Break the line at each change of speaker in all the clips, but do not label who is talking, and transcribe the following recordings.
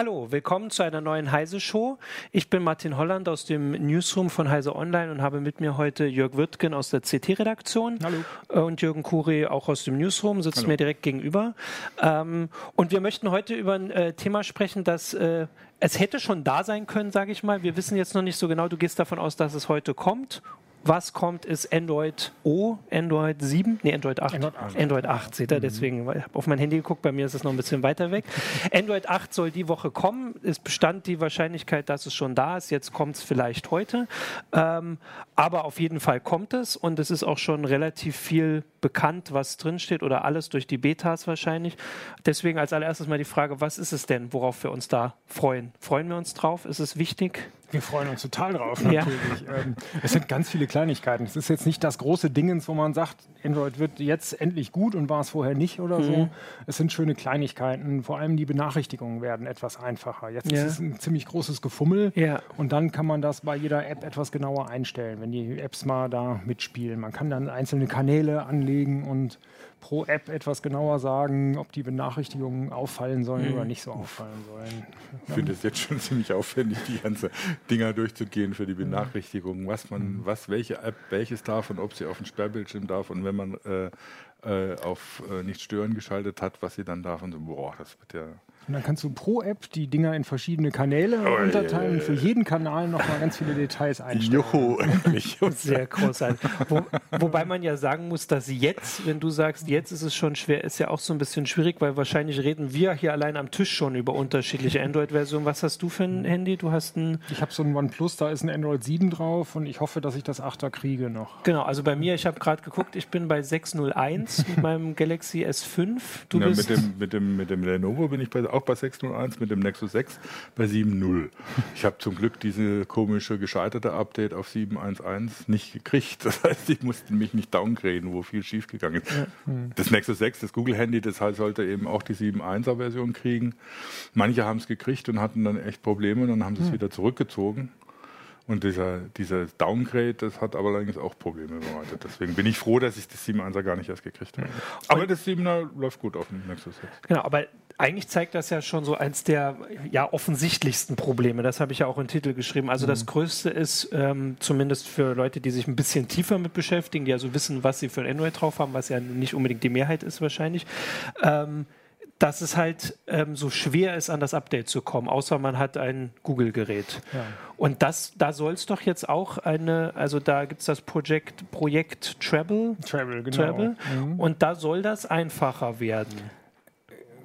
Hallo, willkommen zu einer neuen Heise Show. Ich bin Martin Holland aus dem Newsroom von Heise Online und habe mit mir heute Jörg Wirtgen aus der CT-Redaktion.
Hallo.
Und Jürgen Kuri auch aus dem Newsroom, sitzt Hallo. mir direkt gegenüber. Ähm, und wir möchten heute über ein äh, Thema sprechen, das äh, es hätte schon da sein können, sage ich mal. Wir wissen jetzt noch nicht so genau. Du gehst davon aus, dass es heute kommt was kommt, ist Android O, Android 7, nee, Android 8. Android 8, Android 8 seht ihr, mhm. deswegen, ich habe auf mein Handy geguckt, bei mir ist es noch ein bisschen weiter weg. Android 8 soll die Woche kommen, es bestand die Wahrscheinlichkeit, dass es schon da ist, jetzt kommt es vielleicht heute, ähm, aber auf jeden Fall kommt es und es ist auch schon relativ viel bekannt, was drinsteht oder alles durch die Betas wahrscheinlich. Deswegen als allererstes mal die Frage, was ist es denn, worauf wir uns da freuen? Freuen wir uns drauf? Ist es wichtig?
Wir freuen uns total drauf, natürlich. Ja. Ähm, es sind ganz viele Kleinigkeiten. Es ist jetzt nicht das große Dingens, wo man sagt, Android wird jetzt endlich gut und war es vorher nicht oder so. Mhm. Es sind schöne Kleinigkeiten. Vor allem die Benachrichtigungen werden etwas einfacher. Jetzt ja. ist es ein ziemlich großes Gefummel ja. und dann kann man das bei jeder App etwas genauer einstellen, wenn die Apps mal da mitspielen. Man kann dann einzelne Kanäle anlegen und pro App etwas genauer sagen, ob die Benachrichtigungen auffallen sollen mhm. oder nicht so auffallen sollen.
Ich finde es jetzt schon ziemlich aufwendig, die ganze Dinger durchzugehen für die Benachrichtigungen, was man, mhm. was welche App welches darf und ob sie auf dem Sperrbildschirm darf und wenn man äh, äh, auf äh, nicht stören geschaltet hat, was sie dann darf und so, boah, das wird ja
und dann kannst du pro App die Dinger in verschiedene Kanäle oh, unterteilen und für jeden Kanal nochmal ganz viele Details einstellen. Juhu.
Sehr großartig. Wo, wobei man ja sagen muss, dass jetzt, wenn du sagst, jetzt ist es schon schwer, ist ja auch so ein bisschen schwierig, weil wahrscheinlich reden wir hier allein am Tisch schon über unterschiedliche Android-Versionen. Was hast du für ein Handy? Du hast ein.
Ich habe so ein OnePlus, da ist ein Android 7 drauf und ich hoffe, dass ich das 8er kriege noch.
Genau, also bei mir, ich habe gerade geguckt, ich bin bei 601 mit meinem Galaxy S5.
Du ja, bist mit dem, mit, dem, mit dem Lenovo bin ich bei, auch bei 601, mit dem Nexus 6 bei 7.0. Ich habe zum Glück diese komische gescheiterte Update auf 7.1.1 nicht gekriegt. Das heißt, ich musste mich nicht downgraden, wo viel schiefgegangen ist. Ja. Hm. Das Nexus 6, das Google-Handy, das halt sollte eben auch die 7.1er-Version kriegen. Manche haben es gekriegt und hatten dann echt Probleme und dann haben sie es ja. Hm. wieder zurückgezogen. Und dieser, dieser Downgrade, das hat aber allerdings auch Probleme bereitet. Deswegen bin ich froh, dass ich das 7.1er gar nicht erst gekriegt habe. Aber das 7er läuft gut auf dem Nexus 6.
Genau, aber eigentlich zeigt das ja schon so eins der ja, offensichtlichsten Probleme. Das habe ich ja auch im Titel geschrieben. Also mhm. das Größte ist, ähm, zumindest für Leute, die sich ein bisschen tiefer mit beschäftigen, die also wissen, was sie für ein Android drauf haben, was ja nicht unbedingt die Mehrheit ist wahrscheinlich, ähm, dass es halt ähm, so schwer ist, an das Update zu kommen, außer man hat ein Google-Gerät. Ja. Und das, da soll es doch jetzt auch eine, also da gibt es das Projekt, Projekt Travel.
Travel, genau.
Travel. Mhm. Und da soll das einfacher werden.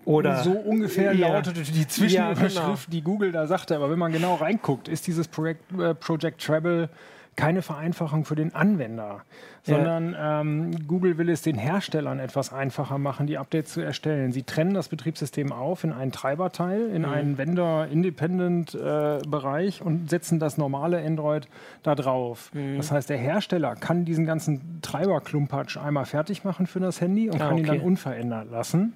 Oder so ungefähr ja. lautete die Zwischenüberschrift, ja, genau. die Google da sagte. Aber wenn man genau reinguckt, ist dieses Projekt, äh, Project Travel keine Vereinfachung für den Anwender, sondern ja. ähm, Google will es den Herstellern etwas einfacher machen, die Updates zu erstellen. Sie trennen das Betriebssystem auf in einen Treiberteil, in mhm. einen Vendor-Independent-Bereich äh, und setzen das normale Android da drauf. Mhm. Das heißt, der Hersteller kann diesen ganzen Treiberklumpatsch einmal fertig machen für das Handy und ah, kann okay. ihn dann unverändert lassen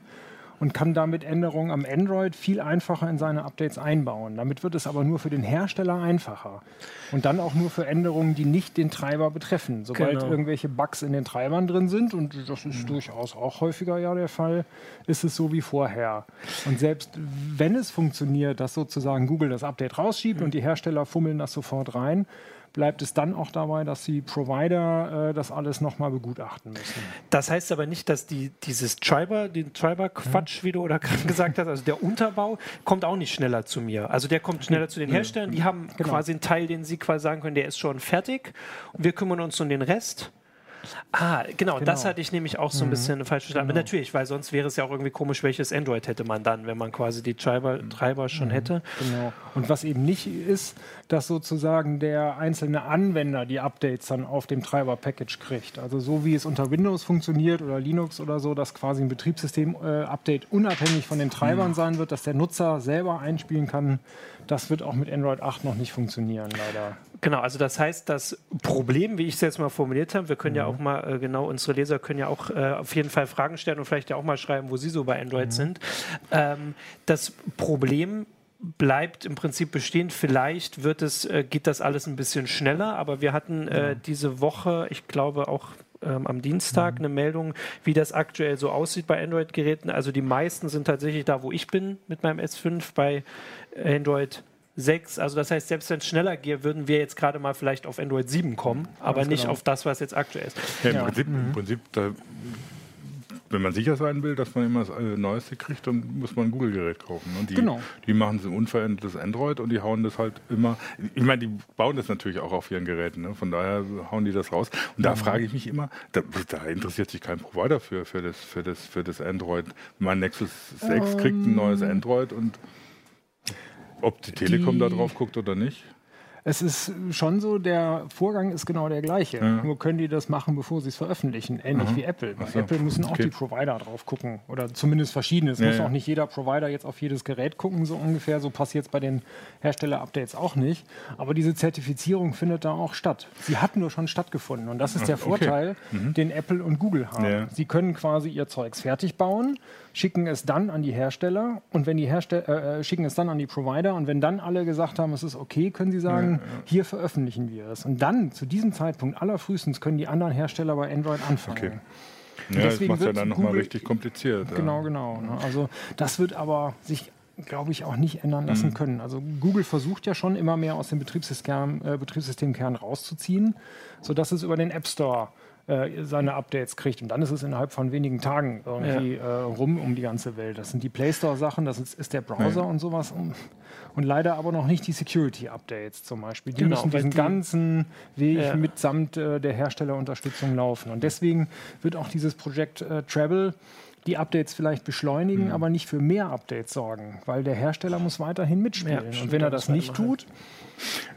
und kann damit Änderungen am Android viel einfacher in seine Updates einbauen. Damit wird es aber nur für den Hersteller einfacher. Und dann auch nur für Änderungen, die nicht den Treiber betreffen. Sobald genau. irgendwelche Bugs in den Treibern drin sind, und das ist mhm. durchaus auch häufiger ja der Fall, ist es so wie vorher. Und selbst wenn es funktioniert, dass sozusagen Google das Update rausschiebt mhm. und die Hersteller fummeln das sofort rein, bleibt es dann auch dabei, dass die Provider äh, das alles nochmal begutachten müssen.
Das heißt aber nicht, dass die, dieses Treiber, den Treiber-Quatsch, ja. wie du oder gerade gesagt hast, also der Unterbau, kommt auch nicht schneller zu mir. Also der kommt schneller zu den Herstellern. Die haben genau. quasi einen Teil, den sie quasi sagen können, der ist schon fertig. Und wir kümmern uns um den Rest. Ah, genau, genau, das hatte ich nämlich auch so ein mhm. bisschen falsch verstanden. Genau. Natürlich, weil sonst wäre es ja auch irgendwie komisch, welches Android hätte man dann, wenn man quasi die Treiber, mhm. Treiber schon mhm. hätte.
Genau. Und was eben nicht ist, dass sozusagen der einzelne Anwender die Updates dann auf dem Treiber-Package kriegt. Also so wie es unter Windows funktioniert oder Linux oder so, dass quasi ein Betriebssystem-Update äh, unabhängig von den Treibern mhm. sein wird, dass der Nutzer selber einspielen kann, das wird auch mit Android 8 noch nicht funktionieren, leider.
Genau, also das heißt, das Problem, wie ich es jetzt mal formuliert habe, wir können mhm. ja auch mal, äh, genau, unsere Leser können ja auch äh, auf jeden Fall Fragen stellen und vielleicht ja auch mal schreiben, wo sie so bei Android mhm. sind. Ähm, das Problem bleibt im Prinzip bestehen. Vielleicht wird es, äh, geht das alles ein bisschen schneller, aber wir hatten äh, diese Woche, ich glaube auch ähm, am Dienstag mhm. eine Meldung, wie das aktuell so aussieht bei Android-Geräten. Also die meisten sind tatsächlich da, wo ich bin mit meinem S5 bei Android 6. Also das heißt, selbst wenn es schneller geht, würden wir jetzt gerade mal vielleicht auf Android 7 kommen, aber nicht genau. auf das, was jetzt aktuell ist.
Ja, im, ja. Prinzip, mhm. im Prinzip da wenn man sicher sein will, dass man immer das Neueste kriegt, dann muss man ein Google-Gerät kaufen. Und die, genau. die machen so ein unverändertes Android und die hauen das halt immer. Ich meine, die bauen das natürlich auch auf ihren Geräten. Ne? Von daher hauen die das raus. Und da mhm. frage ich mich immer, da, da, interessiert sich kein Provider für, für, das, für, das, für das Android. Mein Nexus 6 ähm. kriegt ein neues Android und ob die Telekom die, da drauf guckt oder nicht.
Es ist schon so, der Vorgang ist genau der gleiche. Ja. Nur können die das machen, bevor sie es veröffentlichen. Ähnlich mhm. wie Apple. Bei so. Apple müssen auch okay. die Provider drauf gucken. Oder zumindest verschiedene. Es ja, muss ja. auch nicht jeder Provider jetzt auf jedes Gerät gucken, so ungefähr. So passiert es bei den Hersteller-Updates auch nicht. Aber diese Zertifizierung findet da auch statt. Sie hat nur schon stattgefunden. Und das ist der Vorteil, okay. mhm. den Apple und Google haben. Sie können quasi ihr Zeugs fertig bauen schicken es dann an die Hersteller und wenn die Hersteller äh, äh, schicken es dann an die Provider und wenn dann alle gesagt haben, es ist okay, können sie sagen, ja, ja. hier veröffentlichen wir es. Und dann zu diesem Zeitpunkt allerfrühestens können die anderen Hersteller bei Android anfangen. Okay.
Ja, das macht ja dann nochmal richtig kompliziert.
Genau, genau. Ne? Also das wird aber sich glaube ich, auch nicht ändern lassen mhm. können. Also Google versucht ja schon immer mehr aus dem Betriebssystem, äh, Betriebssystemkern rauszuziehen, sodass es über den App Store äh, seine Updates kriegt. Und dann ist es innerhalb von wenigen Tagen irgendwie ja. äh, rum um die ganze Welt. Das sind die Play Store-Sachen, das ist, ist, der Browser ja. und sowas. Und, und, leider aber noch nicht die Security-Updates zum Beispiel. Die genau, müssen diesen die, ganzen Weg ja. mitsamt äh, der Herstellerunterstützung laufen. Und deswegen wird auch dieses Projekt äh, Travel die Updates vielleicht beschleunigen, mhm. aber nicht für mehr Updates sorgen, weil der Hersteller muss weiterhin mitspielen. Ja, und wenn er das nicht tut,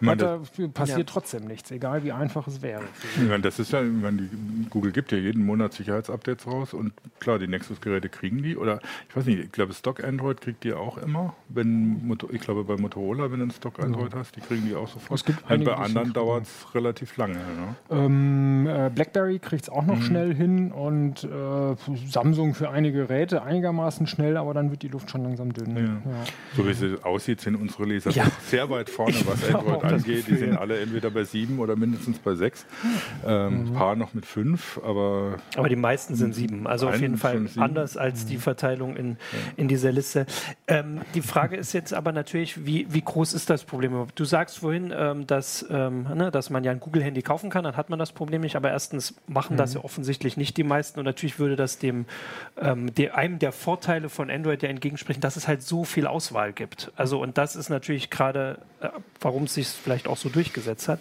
meine, da passiert ja. trotzdem nichts, egal wie einfach es wäre.
Meine, das ist ja, meine, Google gibt ja jeden Monat Sicherheitsupdates raus und klar, die Nexus-Geräte kriegen die oder ich weiß nicht, ich glaube Stock Android kriegt die auch immer. Wenn ich glaube bei Motorola, wenn du ein Stock Android ja. hast, die kriegen die auch sofort. Es gibt einige, bei anderen dauert es relativ lange. Ne?
Ähm, äh, BlackBerry kriegt es auch noch mhm. schnell hin und äh, Samsung für einige Geräte einigermaßen schnell, aber dann wird die Luft schon langsam dünn. Ja.
So wie es aussieht, sind unsere Leser sehr weit vorne, was Android angeht. Die sind alle entweder bei sieben oder mindestens bei sechs. Ähm, mhm. Ein paar noch mit fünf, aber.
Aber die meisten sind sieben. Also auf jeden Fall anders als die mhm. Verteilung in, in dieser Liste. Ähm, die Frage ist jetzt aber natürlich, wie, wie groß ist das Problem? Du sagst vorhin, ähm, dass, ähm, ne, dass man ja ein Google-Handy kaufen kann, dann hat man das Problem nicht. Aber erstens machen mhm. das ja offensichtlich nicht die meisten. Und natürlich würde das dem, ähm, der, einem der Vorteile von Android ja entgegensprechen, dass es halt so viel Auswahl gibt. Also, und das ist natürlich gerade, äh, warum warum es sich vielleicht auch so durchgesetzt hat.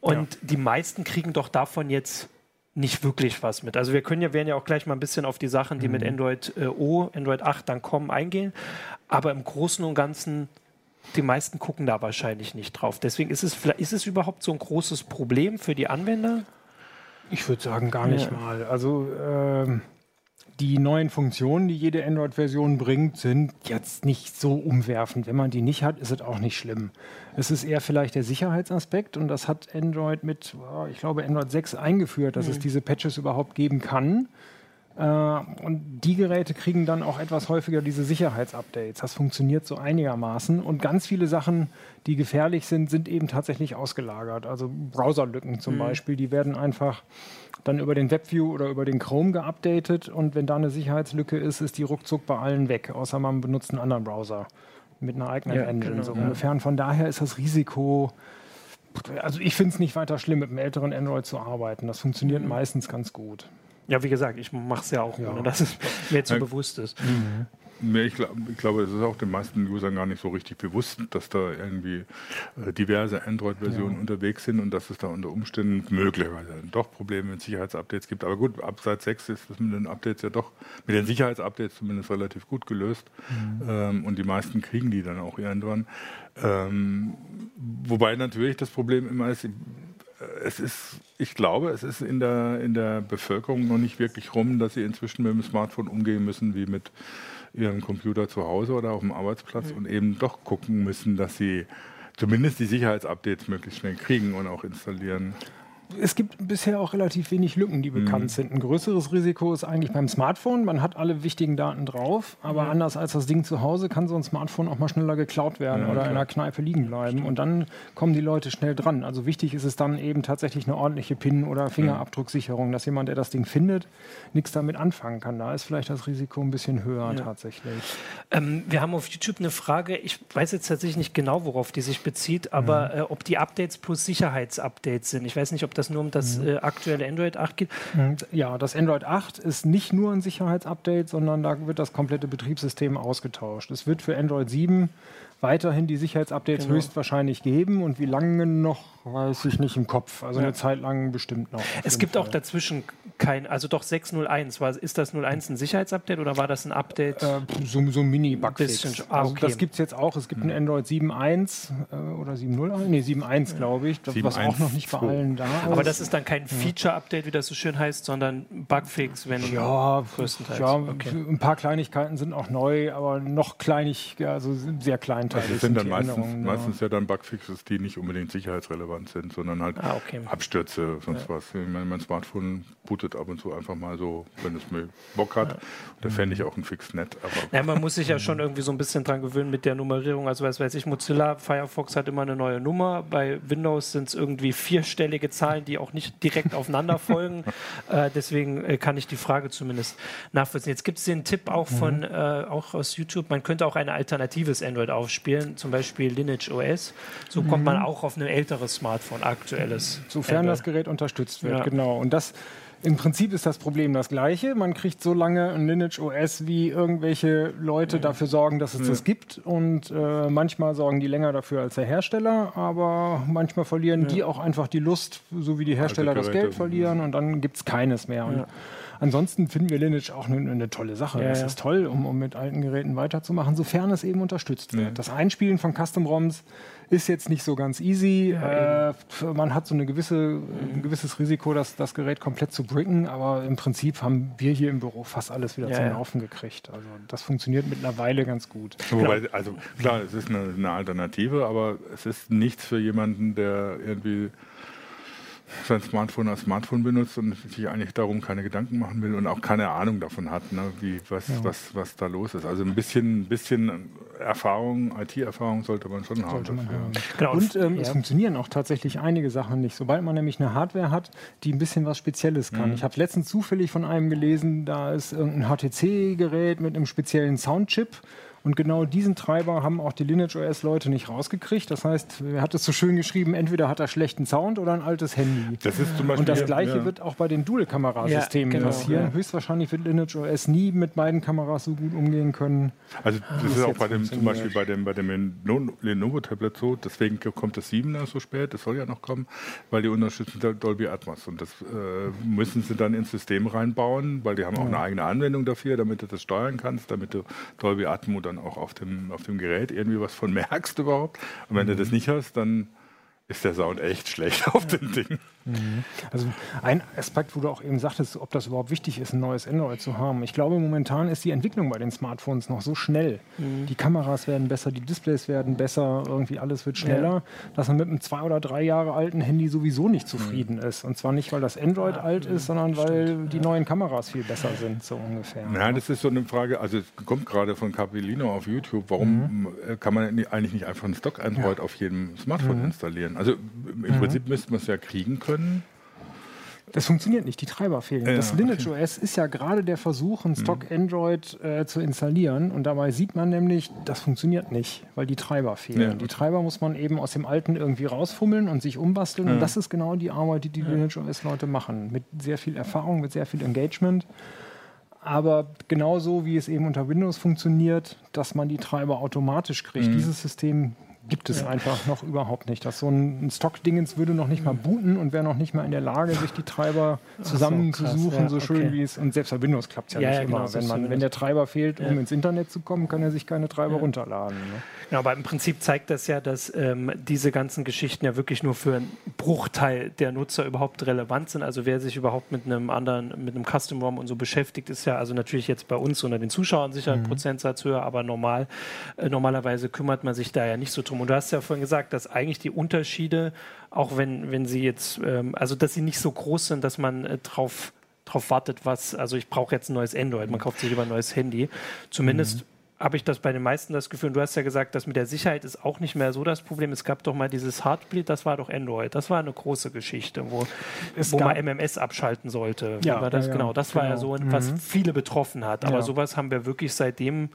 Und ja. die meisten kriegen doch davon jetzt nicht wirklich was mit. Also wir können ja, werden ja auch gleich mal ein bisschen auf die Sachen, die mhm. mit Android äh, O, Android 8 dann kommen, eingehen. Aber im Großen und Ganzen, die meisten gucken da wahrscheinlich nicht drauf. Deswegen ist es, ist es überhaupt so ein großes Problem für die Anwender?
Ich würde sagen, gar nicht ja. mal. Also ähm die neuen Funktionen, die jede Android-Version bringt, sind jetzt nicht so umwerfend. Wenn man die nicht hat, ist es auch nicht schlimm. Es ist eher vielleicht der Sicherheitsaspekt und das hat Android mit, ich glaube, Android 6 eingeführt, dass mhm. es diese Patches überhaupt geben kann. Äh, und die Geräte kriegen dann auch etwas häufiger diese Sicherheitsupdates. Das funktioniert so einigermaßen. Und ganz viele Sachen, die gefährlich sind, sind eben tatsächlich ausgelagert. Also Browserlücken zum mhm. Beispiel, die werden einfach dann über den WebView oder über den Chrome geupdatet und wenn da eine Sicherheitslücke ist, ist die ruckzuck bei allen weg, außer man benutzt einen anderen Browser mit einer eigenen ja, Engine. Genau, so ja. ungefähr. von daher ist das Risiko, also ich finde es nicht weiter schlimm, mit einem älteren Android zu arbeiten. Das funktioniert mhm. meistens ganz gut.
Ja, wie gesagt, ich mache es ja auch, ja. ohne dass es mir zu bewusst ist. Mhm.
Nee, ich, glaub, ich glaube, es ist auch den meisten Usern gar nicht so richtig bewusst, dass da irgendwie äh, diverse Android-Versionen ja. unterwegs sind und dass es da unter Umständen möglicherweise doch Probleme mit Sicherheitsupdates gibt. Aber gut, ab Seit 6 ist das mit den Updates ja doch, mit den Sicherheitsupdates zumindest relativ gut gelöst. Mhm. Ähm, und die meisten kriegen die dann auch irgendwann. Ähm, wobei natürlich das Problem immer ist, es ist, ich glaube, es ist in der, in der Bevölkerung noch nicht wirklich rum, dass sie inzwischen mit dem Smartphone umgehen müssen wie mit ihrem Computer zu Hause oder auf dem Arbeitsplatz mhm. und eben doch gucken müssen, dass sie zumindest die Sicherheitsupdates möglichst schnell kriegen und auch installieren.
Es gibt bisher auch relativ wenig Lücken, die bekannt mhm. sind. Ein größeres Risiko ist eigentlich beim Smartphone. Man hat alle wichtigen Daten drauf, aber mhm. anders als das Ding zu Hause kann so ein Smartphone auch mal schneller geklaut werden ja, oder klar. in einer Kneipe liegen bleiben. Und dann kommen die Leute schnell dran. Also wichtig ist es dann eben tatsächlich eine ordentliche PIN- oder Fingerabdrucksicherung, dass jemand, der das Ding findet, nichts damit anfangen kann. Da ist vielleicht das Risiko ein bisschen höher ja. tatsächlich.
Ähm, wir haben auf YouTube eine Frage. Ich weiß jetzt tatsächlich nicht genau, worauf die sich bezieht, aber mhm. äh, ob die Updates plus Sicherheitsupdates sind. Ich weiß nicht, ob das nur um das mhm. äh, aktuelle Android 8 geht.
Mhm. Ja, das Android 8 ist nicht nur ein Sicherheitsupdate, sondern da wird das komplette Betriebssystem ausgetauscht. Es wird für Android 7 weiterhin die Sicherheitsupdates genau. höchstwahrscheinlich geben und wie lange noch, weiß ich nicht im Kopf. Also ja. eine Zeit lang bestimmt noch.
Es gibt Fall. auch dazwischen kein, also doch 601. War, ist das 01 ein Sicherheitsupdate oder war das ein Update? Äh,
so, so ein Mini-Bugfix. Ah, okay. also das gibt es jetzt auch. Es gibt ein hm. Android 7.1 äh, oder 7.0, nee 7.1 glaube ich, das, was auch noch nicht bei allen da ist.
Aber das ist dann kein Feature-Update, wie das so schön heißt, sondern Bugfix, wenn
ja, größtenteils. Ja, okay. ein paar Kleinigkeiten sind auch neu, aber noch kleinig, also sehr kleinteilig. Also
das sind dann meistens, meistens ja dann Bugfixes, die nicht unbedingt sicherheitsrelevant sind, sondern halt ah, okay. Abstürze, sonst ja. was. Ich meine, mein Smartphone bootet ab und zu einfach mal so, wenn es mir Bock hat. Ja. Da fände ich auch einen Fix nett.
Ja, man muss sich ja schon irgendwie so ein bisschen dran gewöhnen mit der Nummerierung. Also was weiß ich, Mozilla Firefox hat immer eine neue Nummer. Bei Windows sind es irgendwie vierstellige Zahlen, die auch nicht direkt aufeinander folgen. äh, deswegen äh, kann ich die Frage zumindest nachvollziehen. Jetzt gibt es den Tipp auch von mhm. äh, auch aus YouTube, man könnte auch ein alternatives Android aufspielen, zum Beispiel Lineage OS. So mhm. kommt man auch auf ein älteres Smartphone, aktuelles.
Sofern Android. das Gerät unterstützt wird, ja. genau. Und das im Prinzip ist das Problem das gleiche. Man kriegt so lange ein Lineage OS, wie irgendwelche Leute ja. dafür sorgen, dass es ja. das gibt. Und äh, manchmal sorgen die länger dafür als der Hersteller, aber manchmal verlieren ja. die auch einfach die Lust, so wie die Hersteller das Geld verlieren und dann gibt es keines mehr. Und ansonsten finden wir Lineage auch eine, eine tolle Sache. Das ist toll, um, um, mit alten Geräten weiterzumachen, sofern es eben unterstützt wird. Das Einspielen von Custom-ROMs ist jetzt nicht so ganz easy. Äh, man hat so eine gewisse, ein gewisses Risiko, dass das Gerät komplett zu bricken, aber im Prinzip haben wir hier im Büro fast alles wieder ja, zum Laufen gekriegt. Also das funktioniert mittlerweile ganz gut.
Wobei, also klar, es ist eine, eine Alternative, aber es ist nichts für jemanden, der irgendwie sein Smartphone als Smartphone benutzt und sich eigentlich darum keine Gedanken machen will und auch keine Ahnung davon hat, ne, wie, was, ja. was, was da los ist. Also ein bisschen, bisschen Erfahrung, IT-Erfahrung sollte man schon haben. Man haben.
Genau. Und ähm, ja. es funktionieren auch tatsächlich einige Sachen nicht. Sobald man nämlich eine Hardware hat, die ein bisschen was Spezielles kann. Mhm. Ich habe letztens zufällig von einem gelesen, da ist irgendein HTC-Gerät mit einem speziellen Soundchip und genau diesen Treiber haben auch die Lineage OS-Leute nicht rausgekriegt. Das heißt, er hat es so schön geschrieben, entweder hat er schlechten Sound oder ein altes Handy.
Das ist zum Beispiel,
und das gleiche ja. wird auch bei den Dual-Kamerasystemen ja, genau, passieren. Ja. Höchstwahrscheinlich wird Lineage OS nie mit beiden Kameras so gut umgehen können.
Also das ist auch bei dem, zum Beispiel bei dem, bei dem Lenovo-Tablet so, deswegen kommt das 7er so spät, das soll ja noch kommen, weil die unterstützen Dolby Atmos. Und das äh, müssen sie dann ins System reinbauen, weil die haben auch eine eigene Anwendung dafür, damit du das steuern kannst, damit du Dolby Atmos dann auch auf dem, auf dem Gerät irgendwie was von merkst überhaupt. Und wenn mhm. du das nicht hast, dann ist der Sound echt schlecht auf ja. dem Ding.
Mhm. Also ein Aspekt, wo du auch eben sagtest, ob das überhaupt wichtig ist, ein neues Android zu haben. Ich glaube, momentan ist die Entwicklung bei den Smartphones noch so schnell. Mhm. Die Kameras werden besser, die Displays werden besser, irgendwie alles wird schneller, ja. dass man mit einem zwei oder drei Jahre alten Handy sowieso nicht zufrieden mhm. ist. Und zwar nicht, weil das Android ja, alt ist, sondern weil Stimmt. die neuen Kameras viel besser sind, so ungefähr.
Ja, das ist so eine Frage, also es kommt gerade von Capellino auf YouTube, warum mhm. kann man eigentlich nicht einfach ein Stock-Android auf jedem Smartphone mhm. installieren? Also im mhm. Prinzip müsste man es ja kriegen können.
Das funktioniert nicht, die Treiber fehlen. Ja, das Lineage okay. OS ist ja gerade der Versuch, ein mhm. Stock Android äh, zu installieren. Und dabei sieht man nämlich, das funktioniert nicht, weil die Treiber fehlen. Ja. Die Treiber muss man eben aus dem alten irgendwie rausfummeln und sich umbasteln. Ja. Und das ist genau die Arbeit, die die Lineage OS-Leute machen. Mit sehr viel Erfahrung, mit sehr viel Engagement. Aber genauso wie es eben unter Windows funktioniert, dass man die Treiber automatisch kriegt. Mhm. Dieses System gibt es ja. einfach noch überhaupt nicht. Das so ein Stock-Dingens würde noch nicht mal mhm. booten und wäre noch nicht mal in der Lage, sich die Treiber zusammenzusuchen, so, ja, so, schön okay. wie es. Und selbst bei Windows klappt es ja, ja, nicht immer. Genau, wenn, man, wenn der Treiber fehlt, um ins Internet zu kommen, kann er sich keine Treiber runterladen. Ne?
Ja, aber im Prinzip zeigt das ja, dass ähm, diese ganzen Geschichten ja wirklich nur für einen Bruchteil der Nutzer überhaupt relevant sind. Also wer sich überhaupt mit einem anderen, mit einem Custom ROM und so beschäftigt, ist ja also natürlich jetzt bei uns unter den Zuschauern sicher ein mhm. Prozentsatz höher, aber normal, äh, normalerweise kümmert man sich da ja nicht so drum andersrum. Und du hast ja vorhin gesagt, dass eigentlich die Unterschiede, auch wenn, wenn sie jetzt, ähm, also dass sie nicht so groß sind, dass man äh, drauf, drauf wartet, was, also ich brauche jetzt ein neues Android, man kauft sich lieber ein neues Handy. Zumindest mhm habe ich das bei den meisten das Gefühl. Und du hast ja gesagt, dass mit der Sicherheit ist auch nicht mehr so das Problem. Es gab doch mal dieses Heartbleed, das war doch Android. Das war eine große Geschichte, wo, wo man MMS abschalten sollte. Ja, das? Ja, genau, das genau. war ja genau. so, was mhm. viele betroffen hat. Aber ja. sowas haben wir wirklich seitdem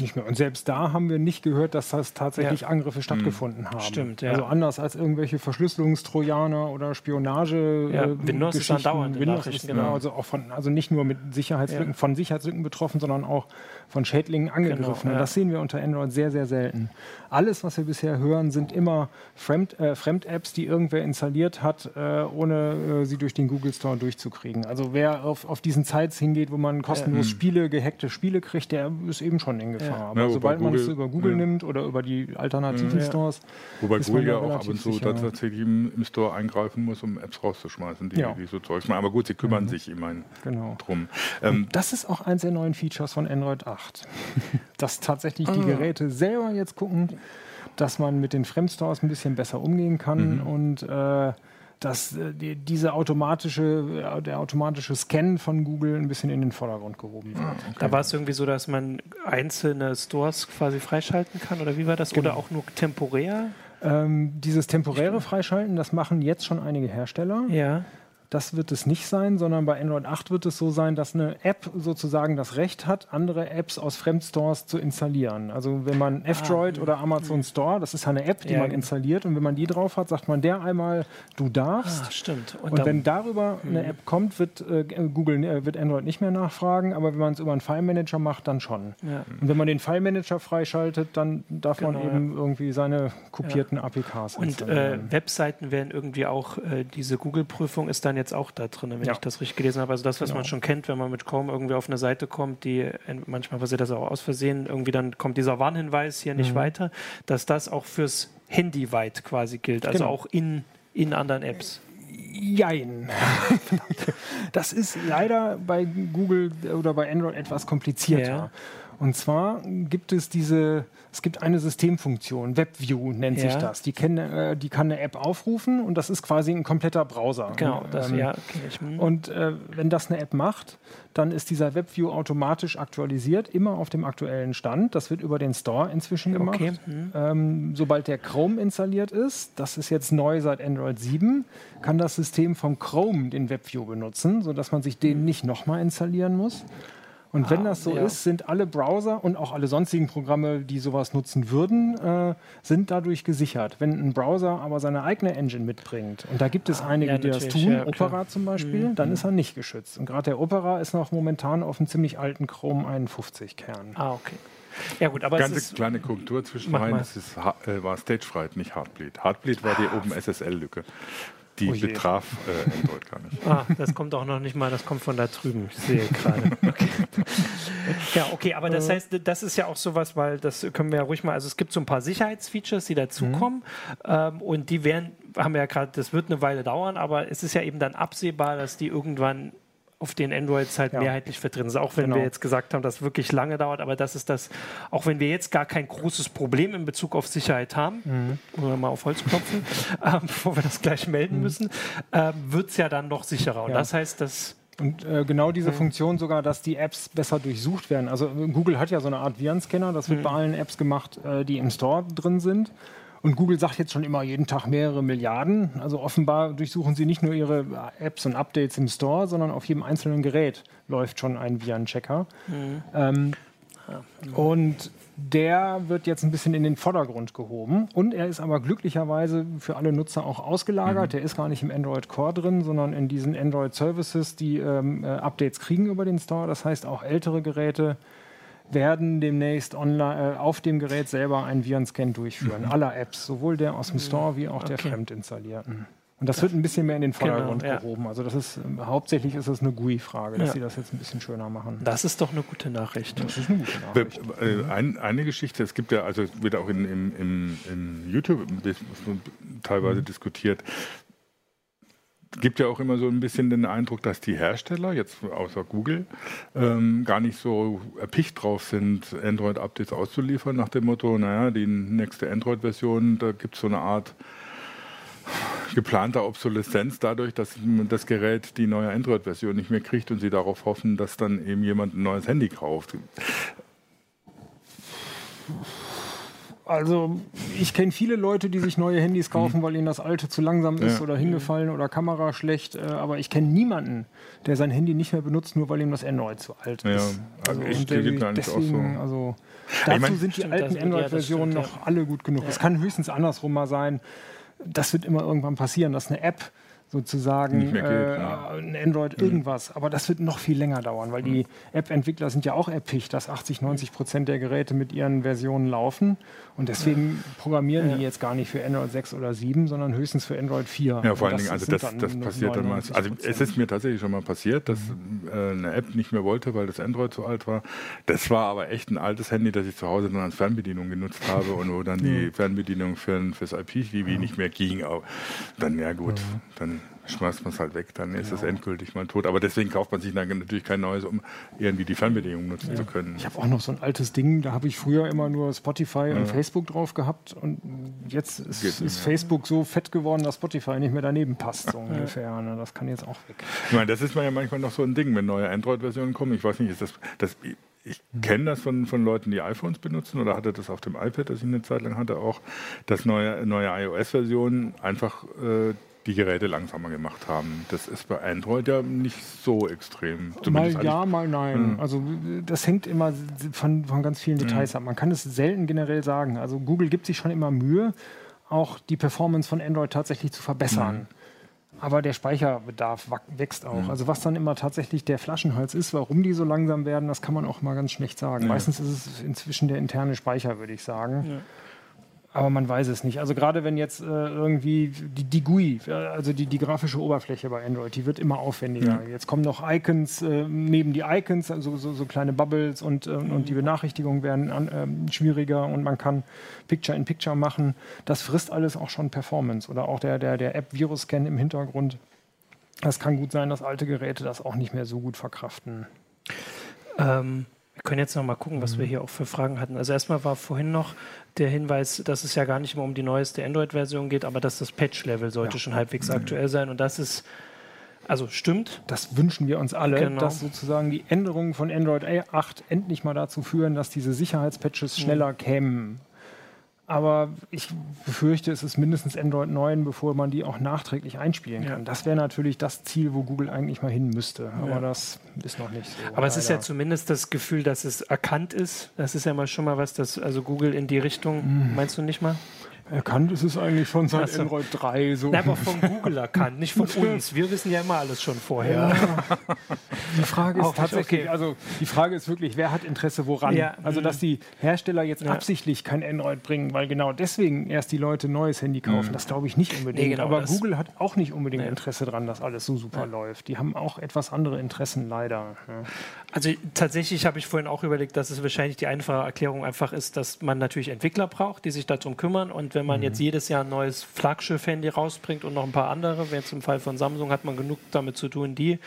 nicht mehr. Und selbst da haben wir nicht gehört, dass das tatsächlich ja. Angriffe stattgefunden mhm. haben.
Stimmt,
ja. Also anders als irgendwelche Verschlüsselungstrojaner oder Spionage.
Ja, äh, Windows ist dann dauernd
Windows ist, genau, also auch von, also nicht nur mit Sicherheitslücken, ja. von Sicherheitslücken betroffen, sondern auch von Schädlingen angegriffen. Genau, ja. Und das sehen wir unter Android sehr, sehr selten. Alles, was wir bisher hören, sind immer Fremd, äh, Fremd-Apps, die irgendwer installiert hat, äh, ohne äh, sie durch den Google Store durchzukriegen. Also wer auf, auf diesen Sites hingeht, wo man kostenlos Spiele, gehackte Spiele kriegt, der ist eben schon in Gefahr. Aber sobald man es über Google nimmt oder über die alternativen Stores.
Wobei Google ja auch ab und zu tatsächlich im, im, Store eingreifen muss, um Apps rauszuschmeißen, die, die so Zeugs machen. Aber gut, sie kümmern mhm. sich immerhin genau. drum.
Ähm, das ist auch eins der neuen Features von Android 8. dass tatsächlich die ah. Geräte selber jetzt gucken, dass man mit den Fremdstores ein bisschen besser umgehen kann mhm. und äh, dass äh, die, diese automatische, äh, der automatische Scan von Google ein bisschen in den Vordergrund gehoben wird.
Okay. Da war es irgendwie so, dass man einzelne Stores quasi freischalten kann oder wie war das? Genau. Oder auch nur temporär?
Ähm, dieses temporäre Freischalten, das machen jetzt schon einige Hersteller.
Ja.
Das wird es nicht sein, sondern bei Android 8 wird es so sein, dass eine App sozusagen das Recht hat, andere Apps aus Fremdstores zu installieren. Also wenn man F-Droid ah, oder Amazon mhm. Store, das ist eine App, die ja, man installiert und wenn man die drauf hat, sagt man der einmal, du darfst.
Ah, stimmt.
Und, und wenn darüber mhm. eine App kommt, wird äh, Google äh, wird Android nicht mehr nachfragen, aber wenn man es über einen File Manager macht, dann schon. Ja. Und wenn man den File Manager freischaltet, dann darf genau, man eben ja. irgendwie seine kopierten APKs
Und äh, Webseiten werden irgendwie auch äh, diese Google-Prüfung ist dann jetzt jetzt auch da drin, wenn ja. ich das richtig gelesen habe. Also das, was genau. man schon kennt, wenn man mit Chrome irgendwie auf eine Seite kommt, die manchmal passiert das auch aus Versehen, irgendwie dann kommt dieser Warnhinweis hier nicht mhm. weiter, dass das auch fürs Handy weit quasi gilt, also genau. auch in, in anderen Apps.
Jein. das ist leider bei Google oder bei Android etwas komplizierter. Ja. Und zwar gibt es diese, es gibt eine Systemfunktion, WebView nennt ja. sich das. Die, kann, äh, die kann eine App aufrufen und das ist quasi ein kompletter Browser.
Genau, das, ähm, ja,
okay. Hm. Und äh, wenn das eine App macht, dann ist dieser WebView automatisch aktualisiert, immer auf dem aktuellen Stand. Das wird über den Store inzwischen gemacht. Okay. Hm. Ähm, sobald der Chrome installiert ist, das ist jetzt neu seit Android 7, kann das System vom Chrome den WebView benutzen, sodass man sich den nicht nochmal installieren muss. Und wenn ah, das so ja. ist, sind alle Browser und auch alle sonstigen Programme, die sowas nutzen würden, äh, sind dadurch gesichert. Wenn ein Browser aber seine eigene Engine mitbringt, und da gibt es ah, einige, ja, die das tun, ja, Opera zum Beispiel, mhm. dann ist er nicht geschützt. Und gerade der Opera ist noch momentan auf einem ziemlich alten Chrome 51 Kern.
Ah, okay. Ja gut, aber
Ganz kleine Korrektur zwischen rein, es ist, äh, war Stagefright, nicht Heartbleed. Heartbleed war die ah. Open SSL-Lücke. Die oh betraf äh, Android gar nicht.
Ah, das kommt auch noch nicht mal, das kommt von da drüben. Ich sehe gerade. Okay. Ja, okay, aber das heißt, das ist ja auch sowas, weil das können wir ja ruhig mal, also es gibt so ein paar Sicherheitsfeatures, die dazukommen mhm. ähm, und die werden, haben wir ja gerade, das wird eine Weile dauern, aber es ist ja eben dann absehbar, dass die irgendwann auf den Androids halt ja. mehrheitlich vertreten sind. Auch wenn genau. wir jetzt gesagt haben, dass es wirklich lange dauert, aber das ist das, auch wenn wir jetzt gar kein großes Problem in Bezug auf Sicherheit haben, mhm. wir mal auf Holz klopfen, ähm, bevor wir das gleich melden mhm. müssen, ähm, wird es ja dann noch sicherer. Und ja. das heißt, dass
und äh, genau diese mhm. Funktion sogar, dass die Apps besser durchsucht werden. Also Google hat ja so eine Art Virenscanner, das wird mhm. bei allen Apps gemacht, äh, die im Store drin sind. Und Google sagt jetzt schon immer jeden Tag mehrere Milliarden. Also offenbar durchsuchen sie nicht nur ihre Apps und Updates im Store, sondern auf jedem einzelnen Gerät läuft schon ein Virenchecker. Mhm. Ähm, und der wird jetzt ein bisschen in den Vordergrund gehoben. Und er ist aber glücklicherweise für alle Nutzer auch ausgelagert. Mhm. Der ist gar nicht im Android Core drin, sondern in diesen Android Services, die ähm, äh, Updates kriegen über den Store. Das heißt, auch ältere Geräte werden demnächst online, äh, auf dem Gerät selber einen Virenscan durchführen. Mhm. Aller Apps, sowohl der aus dem Store wie auch okay. der fremd installierten. Und das wird ein bisschen mehr in den genau, Vordergrund genau, ja. gehoben. Also das ist hauptsächlich ist es eine GUI-Frage, dass ja. sie das jetzt ein bisschen schöner machen.
Das ist doch eine gute Nachricht.
Das ist eine gute Nachricht.
Äh, ein, eine Geschichte, es gibt ja, also wird auch in, in, in, in YouTube teilweise mhm. diskutiert, gibt ja auch immer so ein bisschen den Eindruck, dass die Hersteller, jetzt außer Google, ähm, gar nicht so erpicht drauf sind, Android-Updates auszuliefern, nach dem Motto, naja, die nächste Android-Version, da gibt es so eine Art geplanter Obsoleszenz dadurch, dass das Gerät die neue Android-Version nicht mehr kriegt und sie darauf hoffen, dass dann eben jemand ein neues Handy kauft.
Also ich kenne viele Leute, die sich neue Handys kaufen, mhm. weil ihnen das alte zu langsam ist ja. oder hingefallen oder Kamera schlecht. Äh, aber ich kenne niemanden, der sein Handy nicht mehr benutzt, nur weil ihm das Android zu alt ist.
Ja, also, also ich der, deswegen,
so. also dazu ich mein, sind die alten Android-Versionen noch ja. alle gut genug. Es kann höchstens andersrum mal sein. Das wird immer irgendwann passieren, dass eine App sozusagen geht, äh, ja. ein Android mhm. irgendwas. Aber das wird noch viel länger dauern, weil mhm. die App-Entwickler sind ja auch eppig, dass 80, 90 Prozent der Geräte mit ihren Versionen laufen. Und deswegen programmieren ja. die jetzt gar nicht für Android 6 oder 7, sondern höchstens für Android 4.
Ja, vor allen Dingen, also das, das passiert dann mal. Also es ist mir tatsächlich schon mal passiert, dass mhm. äh, eine App nicht mehr wollte, weil das Android zu alt war. Das war aber echt ein altes Handy, das ich zu Hause dann als Fernbedienung genutzt habe und wo dann die Fernbedienung für, fürs IP-TV nicht mehr ging. Auch. Dann, ja gut, dann schmeißt man es halt weg, dann ist es genau. endgültig mal tot. Aber deswegen kauft man sich dann natürlich kein neues, um irgendwie die Fernbedienung nutzen ja. zu können.
Ich habe auch noch so ein altes Ding, da habe ich früher immer nur Spotify ja. und Facebook drauf gehabt und jetzt ist, ist Facebook so fett geworden, dass Spotify nicht mehr daneben passt, so ungefähr. Ne? Das kann jetzt auch weg.
Ich meine, das ist ja manchmal noch so ein Ding, wenn neue Android-Versionen kommen. Ich weiß nicht, ist das, das ich kenne das von, von Leuten, die iPhones benutzen oder hatte das auf dem iPad, das ich eine Zeit lang hatte, auch, dass neue, neue iOS-Versionen einfach äh, die Geräte langsamer gemacht haben. Das ist bei Android ja nicht so extrem.
Zumindest mal ja, mal nein. Mhm. Also das hängt immer von, von ganz vielen Details mhm. ab. Man kann es selten generell sagen. Also Google gibt sich schon immer Mühe, auch die Performance von Android tatsächlich zu verbessern. Mhm. Aber der Speicherbedarf wächst auch. Mhm. Also was dann immer tatsächlich der Flaschenhals ist, warum die so langsam werden, das kann man auch mal ganz schlecht sagen. Meistens ist es inzwischen der interne Speicher, würde ich sagen. Ja. Aber man weiß es nicht. Also gerade wenn jetzt äh, irgendwie die, die GUI, also die, die grafische Oberfläche bei Android, die wird immer aufwendiger. Ja. Jetzt kommen noch Icons äh, neben die Icons, also so, so kleine Bubbles und, äh, und die Benachrichtigungen werden an, ähm, schwieriger und man kann Picture-in-Picture machen. Das frisst alles auch schon Performance oder auch der, der, der App-Virus-Scan im Hintergrund. Es kann gut sein, dass alte Geräte das auch nicht mehr so gut verkraften.
Ähm, wir können jetzt noch mal gucken, was mhm. wir hier auch für Fragen hatten. Also erstmal war vorhin noch der Hinweis, dass es ja gar nicht mehr um die neueste Android-Version geht, aber dass das Patch-Level sollte ja. schon halbwegs mhm. aktuell sein. Und das ist, also stimmt.
Das wünschen wir uns alle, genau. dass sozusagen die Änderungen von Android 8 endlich mal dazu führen, dass diese Sicherheitspatches mhm. schneller mhm. kämen. Aber ich befürchte, es ist mindestens Android 9, bevor man die auch nachträglich einspielen kann. Ja. Das wäre natürlich das Ziel, wo Google eigentlich mal hin müsste. Aber ja. das ist noch nicht so.
Aber leider. es ist ja zumindest das Gefühl, dass es erkannt ist. Das ist ja mal schon mal was, dass also Google in die Richtung, mhm. meinst du nicht mal?
Erkannt ist es eigentlich schon seit so. Android 3 so.
Nein, aber von Google erkannt, nicht von uns. Wir wissen ja immer alles schon vorher.
Ja. Die Frage ist tatsächlich, okay. also die Frage ist wirklich, wer hat Interesse woran? Ja. Also dass die Hersteller jetzt ja. absichtlich kein Android bringen, weil genau deswegen erst die Leute ein neues Handy kaufen, mhm. das glaube ich nicht unbedingt. Nee, genau aber Google hat auch nicht unbedingt nee. Interesse daran, dass alles so super läuft. Die haben auch etwas andere Interessen leider.
Also tatsächlich habe ich vorhin auch überlegt, dass es wahrscheinlich die einfache Erklärung einfach ist, dass man natürlich Entwickler braucht, die sich darum kümmern und wenn man mhm. jetzt jedes Jahr ein neues Flaggschiff-Handy rausbringt und noch ein paar andere, jetzt im Fall von Samsung hat man genug damit zu tun, die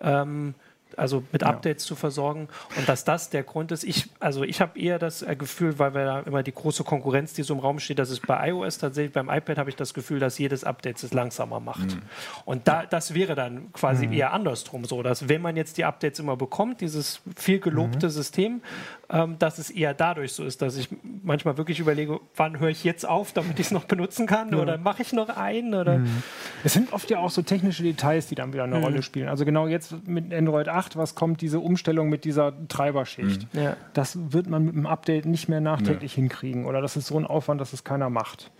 ähm, also mit Updates ja. zu versorgen. Und dass das der Grund ist, ich, also ich habe eher das äh, Gefühl, weil wir da immer die große Konkurrenz, die so im Raum steht, dass es bei iOS tatsächlich, beim iPad habe ich das Gefühl, dass jedes Update es langsamer macht. Mhm. Und da, das wäre dann quasi mhm. eher andersrum so, dass wenn man jetzt die Updates immer bekommt, dieses viel gelobte mhm. System, ähm, dass es eher dadurch so ist, dass ich manchmal wirklich überlege, wann höre ich jetzt auf, damit ich es noch benutzen kann ja. oder mache ich noch einen oder.
Mhm. Es sind oft ja auch so technische Details, die dann wieder eine mhm. Rolle spielen. Also genau jetzt mit Android 8 gemacht, was kommt, diese Umstellung mit dieser Treiberschicht. Mhm. Ja. Das wird man mit dem Update nicht mehr nachträglich ja. hinkriegen. Oder das ist so ein Aufwand, dass es keiner macht.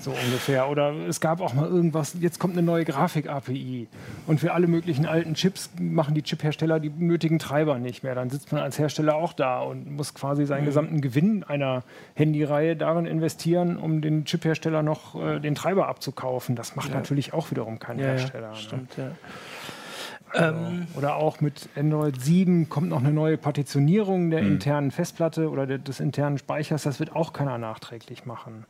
So ungefähr. Oder es gab auch mal irgendwas, jetzt kommt eine neue Grafik-API. Und für alle möglichen alten Chips machen die Chiphersteller die nötigen Treiber nicht mehr. Dann sitzt man als Hersteller auch da und muss quasi seinen mhm. gesamten Gewinn einer Handyreihe darin investieren, um den Chiphersteller noch äh, den Treiber abzukaufen. Das macht ja. natürlich auch wiederum kein ja, Hersteller. Ne? Stimmt, ja. Ähm, oder auch mit Android 7 kommt noch eine neue Partitionierung der mhm. internen Festplatte oder des internen Speichers. Das wird auch keiner nachträglich machen.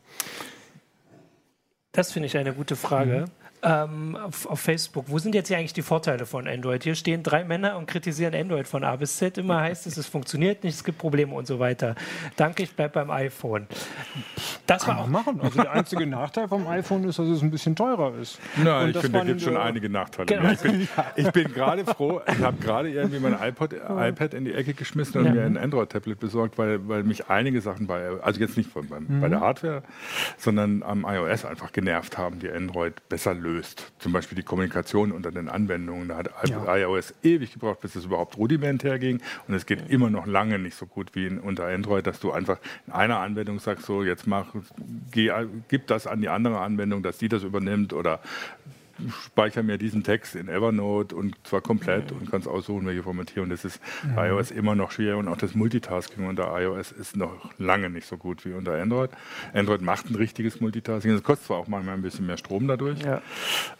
Das finde ich eine gute Frage. Mhm. Ähm, auf, auf, Facebook, wo sind jetzt hier eigentlich die Vorteile von Android? Hier stehen drei Männer und kritisieren Android von A bis Z. Immer heißt es, es funktioniert nicht, es gibt Probleme und so weiter. Danke, ich bleibe beim iPhone.
Das Kann war auch machen. Also der einzige Nachteil vom iPhone ist, dass es ein bisschen teurer ist.
Nein, und ich finde, da gibt es schon einige Nachteile. Genau. Ich bin, ich bin gerade froh, ich habe gerade irgendwie mein iPod, iPad in die Ecke geschmissen und ja. mir ein Android-Tablet besorgt, weil, weil mich einige Sachen bei, also jetzt nicht von, beim, mhm. bei der Hardware, sondern am iOS einfach genervt haben, die Android besser löst. Zum Beispiel die Kommunikation unter den Anwendungen. Da hat ja. iOS ewig gebraucht, bis es überhaupt rudimentär ging. Und es geht immer noch lange nicht so gut wie in, unter Android, dass du einfach in einer Anwendung sagst, so jetzt mach, geh, gib das an die andere Anwendung, dass die das übernimmt oder speichere mir diesen Text in Evernote und zwar komplett und kannst aussuchen, welche Formatierung. Das ist mhm. bei iOS immer noch schwer und auch das Multitasking unter iOS ist noch lange nicht so gut wie unter Android. Android macht ein richtiges Multitasking. Es kostet zwar auch manchmal ein bisschen mehr Strom dadurch, ja.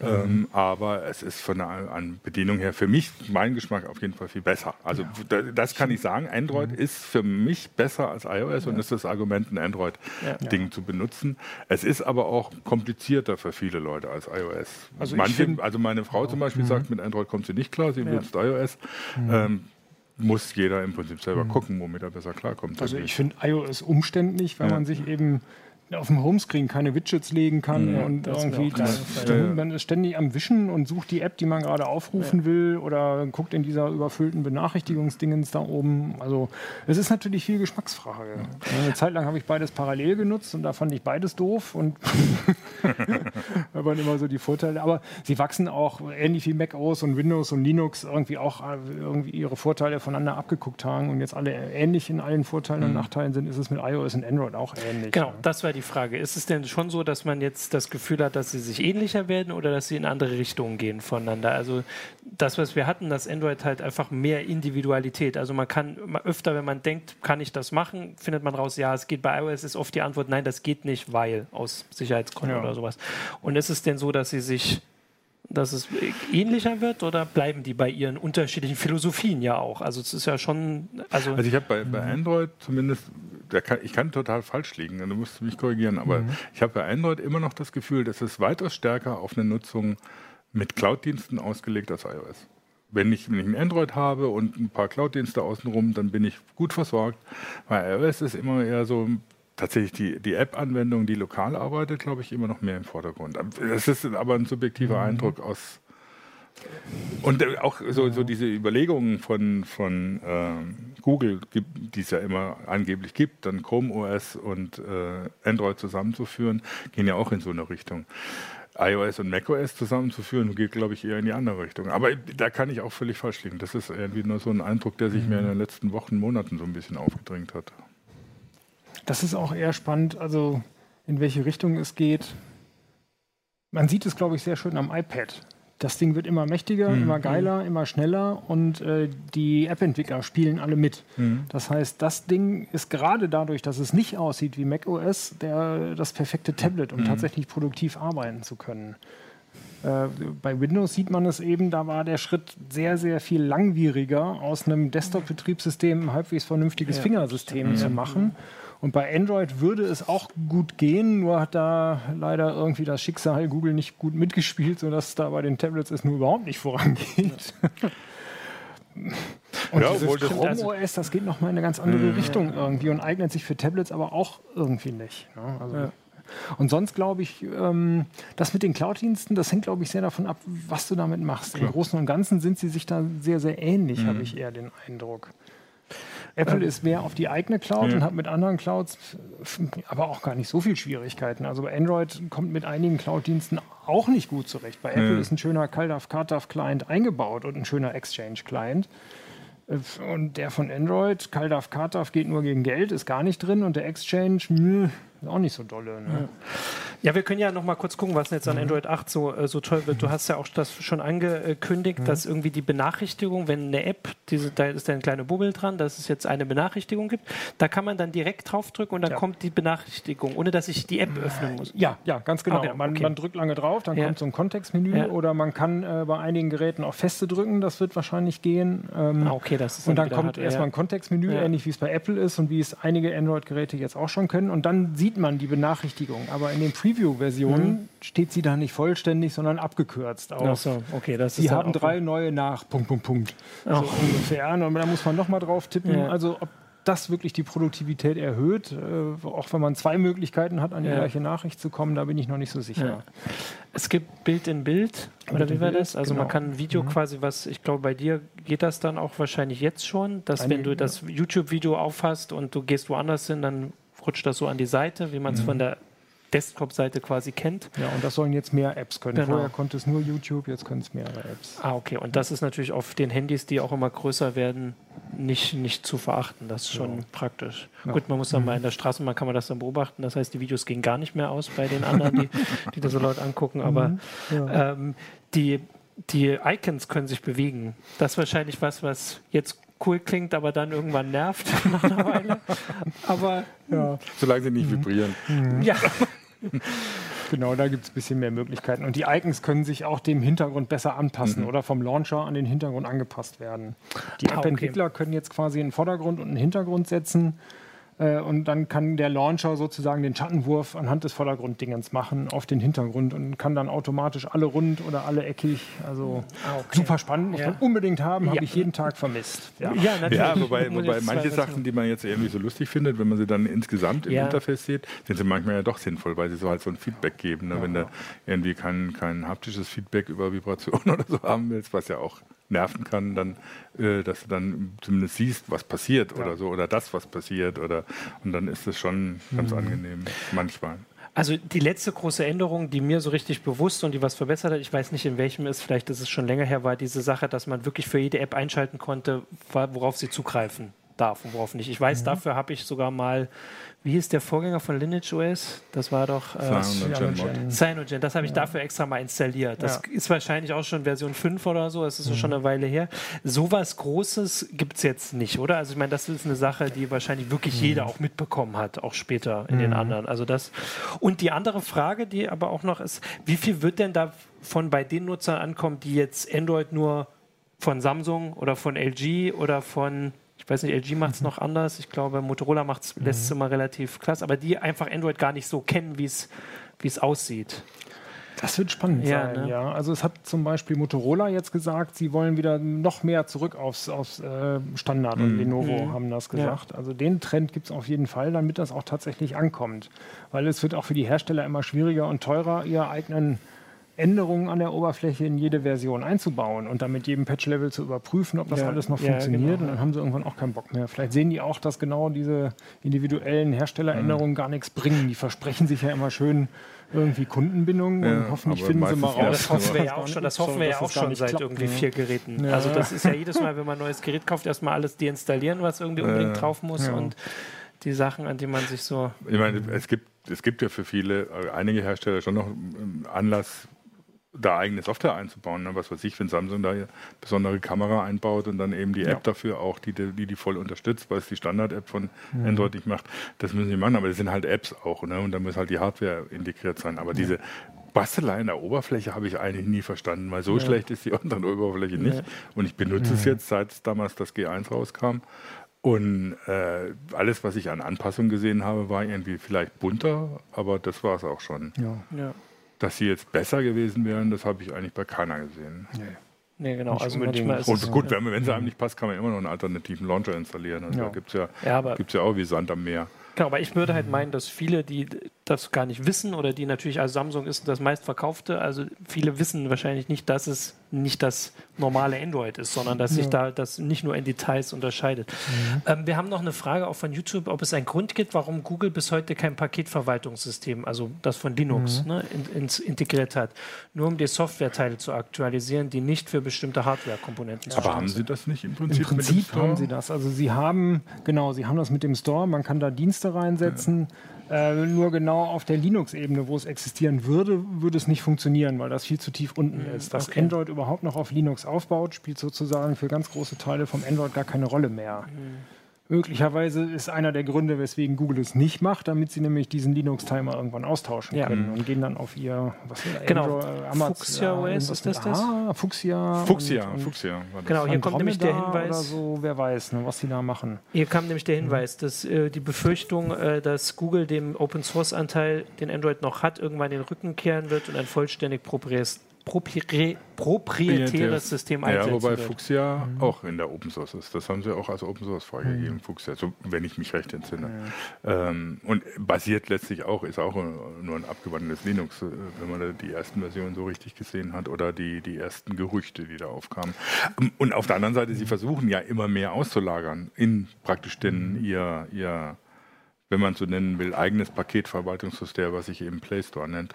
ähm, mhm. aber es ist von der an Bedienung her für mich, mein Geschmack auf jeden Fall viel besser. Also ja. das kann ich sagen. Android mhm. ist für mich besser als iOS ja. und ist das Argument, ein Android-Ding zu benutzen. Es ist aber auch komplizierter für viele Leute als iOS. Also also, Manche, find, also meine Frau zum Beispiel mhm. sagt, mit Android kommt sie nicht klar, sie ja. benutzt iOS. Mhm. Ähm, muss jeder im Prinzip selber mhm. gucken, womit er besser klarkommt.
Also ich finde iOS umständlich, weil man sich eben auf dem Homescreen keine Widgets legen kann ja, und irgendwie das, man ist ständig am Wischen und sucht die App, die man gerade aufrufen ja. will oder guckt in dieser überfüllten Benachrichtigungsdingens da oben. Also es ist natürlich viel Geschmacksfrage. Ja. Eine Zeit lang habe ich beides parallel genutzt und da fand ich beides doof und da waren immer so die Vorteile. Aber sie wachsen auch ähnlich wie Mac OS und Windows und Linux irgendwie auch äh, irgendwie ihre Vorteile voneinander abgeguckt haben und jetzt alle ähnlich in allen Vorteilen mhm. und Nachteilen sind, ist es mit iOS und Android auch ähnlich.
Genau, das war die die Frage. Ist es denn schon so, dass man jetzt das Gefühl hat, dass sie sich ähnlicher werden oder dass sie in andere Richtungen gehen voneinander? Also das, was wir hatten, das Android halt einfach mehr Individualität. Also man kann öfter, wenn man denkt, kann ich das machen, findet man raus, ja, es geht bei iOS, ist oft die Antwort, nein, das geht nicht, weil aus Sicherheitsgründen ja. oder sowas. Und ist es denn so, dass sie sich dass es ähnlicher wird oder bleiben die bei ihren unterschiedlichen Philosophien ja auch? Also es ist ja schon.
Also, also ich habe bei, bei Android zumindest kann, ich kann total falsch liegen, du musst mich korrigieren, aber mhm. ich habe bei Android immer noch das Gefühl, dass es weitaus stärker auf eine Nutzung mit Cloud-Diensten ausgelegt als iOS. Wenn ich, wenn ich ein Android habe und ein paar Cloud-Dienste außenrum, dann bin ich gut versorgt. Bei iOS ist immer eher so tatsächlich die, die App-Anwendung, die lokal arbeitet, glaube ich, immer noch mehr im Vordergrund. Das ist aber ein subjektiver mhm. Eindruck aus, und äh, auch so, so diese Überlegungen von, von äh, Google, die es ja immer angeblich gibt, dann Chrome OS und äh, Android zusammenzuführen, gehen ja auch in so eine Richtung. iOS und macOS zusammenzuführen, geht, glaube ich, eher in die andere Richtung. Aber da kann ich auch völlig falsch liegen. Das ist irgendwie nur so ein Eindruck, der sich mhm. mir in den letzten Wochen, Monaten so ein bisschen aufgedrängt hat.
Das ist auch eher spannend, also in welche Richtung es geht. Man sieht es, glaube ich, sehr schön am iPad das Ding wird immer mächtiger, mhm. immer geiler, immer schneller und äh, die App-Entwickler spielen alle mit. Mhm. Das heißt, das Ding ist gerade dadurch, dass es nicht aussieht wie macOS, der, das perfekte Tablet, um mhm. tatsächlich produktiv arbeiten zu können. Äh, bei Windows sieht man es eben, da war der Schritt sehr, sehr viel langwieriger, aus einem Desktop-Betriebssystem ein halbwegs vernünftiges ja. Fingersystem zu machen. Und bei Android würde es auch gut gehen, nur hat da leider irgendwie das Schicksal Google nicht gut mitgespielt, sodass da bei den Tablets es nur überhaupt nicht vorangeht. Und ja, dieses Chrome also OS, das geht nochmal in eine ganz andere mhm. Richtung irgendwie und eignet sich für Tablets aber auch irgendwie nicht. Ne? Also ja. Und sonst glaube ich, ähm, das mit den Cloud-Diensten, das hängt, glaube ich, sehr davon ab, was du damit machst. Klar. Im Großen und Ganzen sind sie sich da sehr, sehr ähnlich, mhm. habe ich eher den Eindruck. Apple ist mehr auf die eigene Cloud ja. und hat mit anderen Clouds aber auch gar nicht so viel Schwierigkeiten. Also Android kommt mit einigen Cloud-Diensten auch nicht gut zurecht. Bei Apple ja. ist ein schöner CalDAV, CardDAV Client eingebaut und ein schöner Exchange Client. Und der von Android, CalDAV, CardDAV geht nur gegen Geld, ist gar nicht drin und der Exchange, mh, auch nicht so dolle. Ne?
Ja, wir können ja noch mal kurz gucken, was jetzt an mhm. Android 8 so, äh, so toll wird. Du hast ja auch das schon angekündigt, mhm. dass irgendwie die Benachrichtigung, wenn eine App, diese, da ist eine kleine Bubbel dran, dass es jetzt eine Benachrichtigung gibt, da kann man dann direkt draufdrücken und dann ja. kommt die Benachrichtigung, ohne dass ich die App öffnen muss.
Ja, ja, ganz genau. Okay, man, okay. man, drückt lange drauf, dann kommt so ein Kontextmenü oder man kann äh, bei einigen Geräten auch Feste drücken, das wird wahrscheinlich gehen.
Ähm, ah, okay, das ist
und dann kommt erstmal ein Kontextmenü, ähnlich wie es bei Apple ist und wie es einige Android-Geräte jetzt auch schon können und dann sieht man die Benachrichtigung. Aber in dem Preview Preview-Version mhm. steht sie da nicht vollständig, sondern abgekürzt.
Ach so, okay, das
sie haben drei neue nach, Punkt, Punkt, Punkt. So ungefähr. Und da muss man nochmal drauf tippen. Ja. Also, ob das wirklich die Produktivität erhöht, äh, auch wenn man zwei Möglichkeiten hat, an die ja. gleiche Nachricht zu kommen, da bin ich noch nicht so sicher. Ja.
Es gibt Bild in Bild, Bild oder wie war das? Also genau. man kann ein Video mhm. quasi, was ich glaube, bei dir geht das dann auch wahrscheinlich jetzt schon, dass Einige, wenn du das YouTube-Video aufhast und du gehst woanders hin, dann rutscht das so an die Seite, wie man es mhm. von der Desktop-Seite quasi kennt.
Ja, und das sollen jetzt mehr Apps können. Genau. Vorher konnte es nur YouTube, jetzt können es mehrere Apps.
Ah, okay. Und das ist natürlich auf den Handys, die auch immer größer werden, nicht, nicht zu verachten. Das ist schon ja. praktisch. Ja. Gut, man muss dann mhm. mal in der Straßenbahn kann man das dann beobachten. Das heißt, die Videos gehen gar nicht mehr aus bei den anderen, die, die das so laut angucken. Aber mhm. ja. ähm, die, die Icons können sich bewegen. Das ist wahrscheinlich was, was jetzt cool klingt, aber dann irgendwann nervt nach einer Weile. Aber
ja. solange sie nicht mhm. vibrieren.
Mhm. Ja. Genau, da gibt es ein bisschen mehr Möglichkeiten. Und die Icons können sich auch dem Hintergrund besser anpassen mhm. oder vom Launcher an den Hintergrund angepasst werden. Die ah, App-Entwickler okay. können jetzt quasi einen Vordergrund und einen Hintergrund setzen und dann kann der Launcher sozusagen den Schattenwurf anhand des Vordergrunddingens machen auf den Hintergrund und kann dann automatisch alle rund oder alle eckig. Also ah, okay. super spannend, muss ja. man unbedingt haben, ja. habe ich jeden Tag vermisst.
Ja, ja natürlich. Ja, wobei, wobei manche Sachen, die man jetzt irgendwie so lustig findet, wenn man sie dann insgesamt im Interface sieht, sind sie manchmal ja doch sinnvoll, weil sie so halt so ein Feedback geben. Ne? Wenn du irgendwie kein, kein haptisches Feedback über Vibration oder so haben willst, was ja auch nerven kann, dann, äh, dass du dann zumindest siehst, was passiert ja. oder so, oder das, was passiert, oder und dann ist es schon ganz mhm. angenehm, manchmal.
Also die letzte große Änderung, die mir so richtig bewusst und die was verbessert hat, ich weiß nicht in welchem ist, vielleicht ist es schon länger her, war diese Sache, dass man wirklich für jede App einschalten konnte, worauf sie zugreifen darf und worauf nicht. Ich weiß, mhm. dafür habe ich sogar mal wie hieß der Vorgänger von Lineage OS? Das war doch äh, Cyanogen. Cyanogen. Das habe ich ja. dafür extra mal installiert. Das ja. ist wahrscheinlich auch schon Version 5 oder so. Das ist mhm. schon eine Weile her. Sowas Großes gibt es jetzt nicht, oder? Also ich meine, das ist eine Sache, die wahrscheinlich wirklich mhm. jeder auch mitbekommen hat, auch später in mhm. den anderen. Also das. Und die andere Frage, die aber auch noch ist, wie viel wird denn davon bei den Nutzern ankommen, die jetzt Android nur von Samsung oder von LG oder von ich weiß nicht, LG macht es mhm. noch anders. Ich glaube, Motorola macht's, mhm. lässt es immer relativ klasse, aber die einfach Android gar nicht so kennen, wie es aussieht.
Das wird spannend ja, sein, ne? ja. Also es hat zum Beispiel Motorola jetzt gesagt, sie wollen wieder noch mehr zurück aufs, aufs äh, Standard mhm. und Lenovo mhm. haben das gesagt. Ja. Also den Trend gibt es auf jeden Fall, damit das auch tatsächlich ankommt. Weil es wird auch für die Hersteller immer schwieriger und teurer, ihr eigenen Änderungen an der Oberfläche in jede Version einzubauen und dann mit jedem Patch-Level zu überprüfen, ob das ja, alles noch ja, funktioniert. Genau. Und dann haben sie irgendwann auch keinen Bock mehr. Vielleicht sehen die auch, dass genau diese individuellen Herstelleränderungen mhm. gar nichts bringen. Die versprechen sich ja immer schön irgendwie Kundenbindung ja, und hoffentlich finden sie mal raus.
Das hoffen wir ja auch schon, das hoffen wir ja auch schon seit klappt, irgendwie ne? vier Geräten. Also das ist ja jedes Mal, wenn man ein neues Gerät kauft, erstmal alles deinstallieren, was irgendwie unbedingt drauf muss und die Sachen, an die man sich so.
Ich meine, es gibt, es gibt ja für viele, äh, einige Hersteller schon noch Anlass, da eigene Software einzubauen. Ne? Was weiß ich, wenn Samsung da eine besondere Kamera einbaut und dann eben die App ja. dafür auch, die, die die voll unterstützt, weil es die Standard-App von mhm. Android nicht macht. Das müssen sie machen, aber das sind halt Apps auch. Ne? Und da muss halt die Hardware integriert sein. Aber ja. diese Bastelei in der Oberfläche habe ich eigentlich nie verstanden, weil so ja. schlecht ist die Android-Oberfläche nicht. Und ich benutze es jetzt, seit damals das G1 rauskam. Und äh, alles, was ich an Anpassungen gesehen habe, war irgendwie vielleicht bunter, aber das war es auch schon.
Ja.
Dass sie jetzt besser gewesen wären, das habe ich eigentlich bei keiner gesehen.
Nee. Nee, genau.
also manchmal ist Und gut, wenn, wenn es einem nicht passt, kann man immer noch einen alternativen Launcher installieren. Also ja. da gibt es ja, ja, ja auch wie Sand am Meer.
Genau, aber ich würde halt meinen, dass viele, die das gar nicht wissen oder die natürlich, also Samsung ist das meistverkaufte, also viele wissen wahrscheinlich nicht, dass es nicht das normale Android ist, sondern dass sich da das nicht nur in Details unterscheidet. Mhm. Ähm, wir haben noch eine Frage auch von YouTube, ob es einen Grund gibt, warum Google bis heute kein Paketverwaltungssystem, also das von Linux, mhm. ne, in, ins, integriert hat, nur um die Softwareteile zu aktualisieren, die nicht für bestimmte Hardware-Komponenten
Aber haben Sie das nicht im Prinzip?
Im Prinzip haben Sie das. Also Sie haben, genau, Sie haben das mit dem Store, man kann da Dienste reinsetzen. Äh, nur genau auf der Linux-Ebene, wo es existieren würde, würde es nicht funktionieren, weil das viel zu tief unten mhm, ist. Dass okay. Android überhaupt noch auf Linux aufbaut, spielt sozusagen für ganz große Teile vom Android gar keine Rolle mehr. Mhm Möglicherweise ist einer der Gründe, weswegen Google es nicht macht, damit sie nämlich diesen Linux-Timer irgendwann austauschen ja. können und gehen dann auf ihr
was genau. Android, Fuchsia OS ist das das?
Ah, Fuchsia.
Fuchsia, und, und Fuchsia.
Genau, hier kommt nämlich der Hinweis. Oder
so, wer weiß, ne, was sie da machen.
Hier kam nämlich der Hinweis, dass äh, die Befürchtung, äh, dass Google dem Open Source Anteil, den Android noch hat, irgendwann den Rücken kehren wird und ein vollständig proprietäres proprietäres System
einsetzen Ja, wobei wird. Fuchsia mhm. auch in der Open Source ist. Das haben sie auch als Open Source freigegeben, mhm. Fuchsia, so, wenn ich mich recht entsinne. Ja. Ähm, und basiert letztlich auch, ist auch nur ein abgewandeltes Linux, äh, wenn man die ersten Versionen so richtig gesehen hat oder die, die ersten Gerüchte, die da aufkamen. Ähm, und auf der anderen Seite, sie versuchen ja immer mehr auszulagern in praktisch den mhm. ihr, ihr wenn man so nennen will, eigenes Paketverwaltungssystem, was sich eben Play Store nennt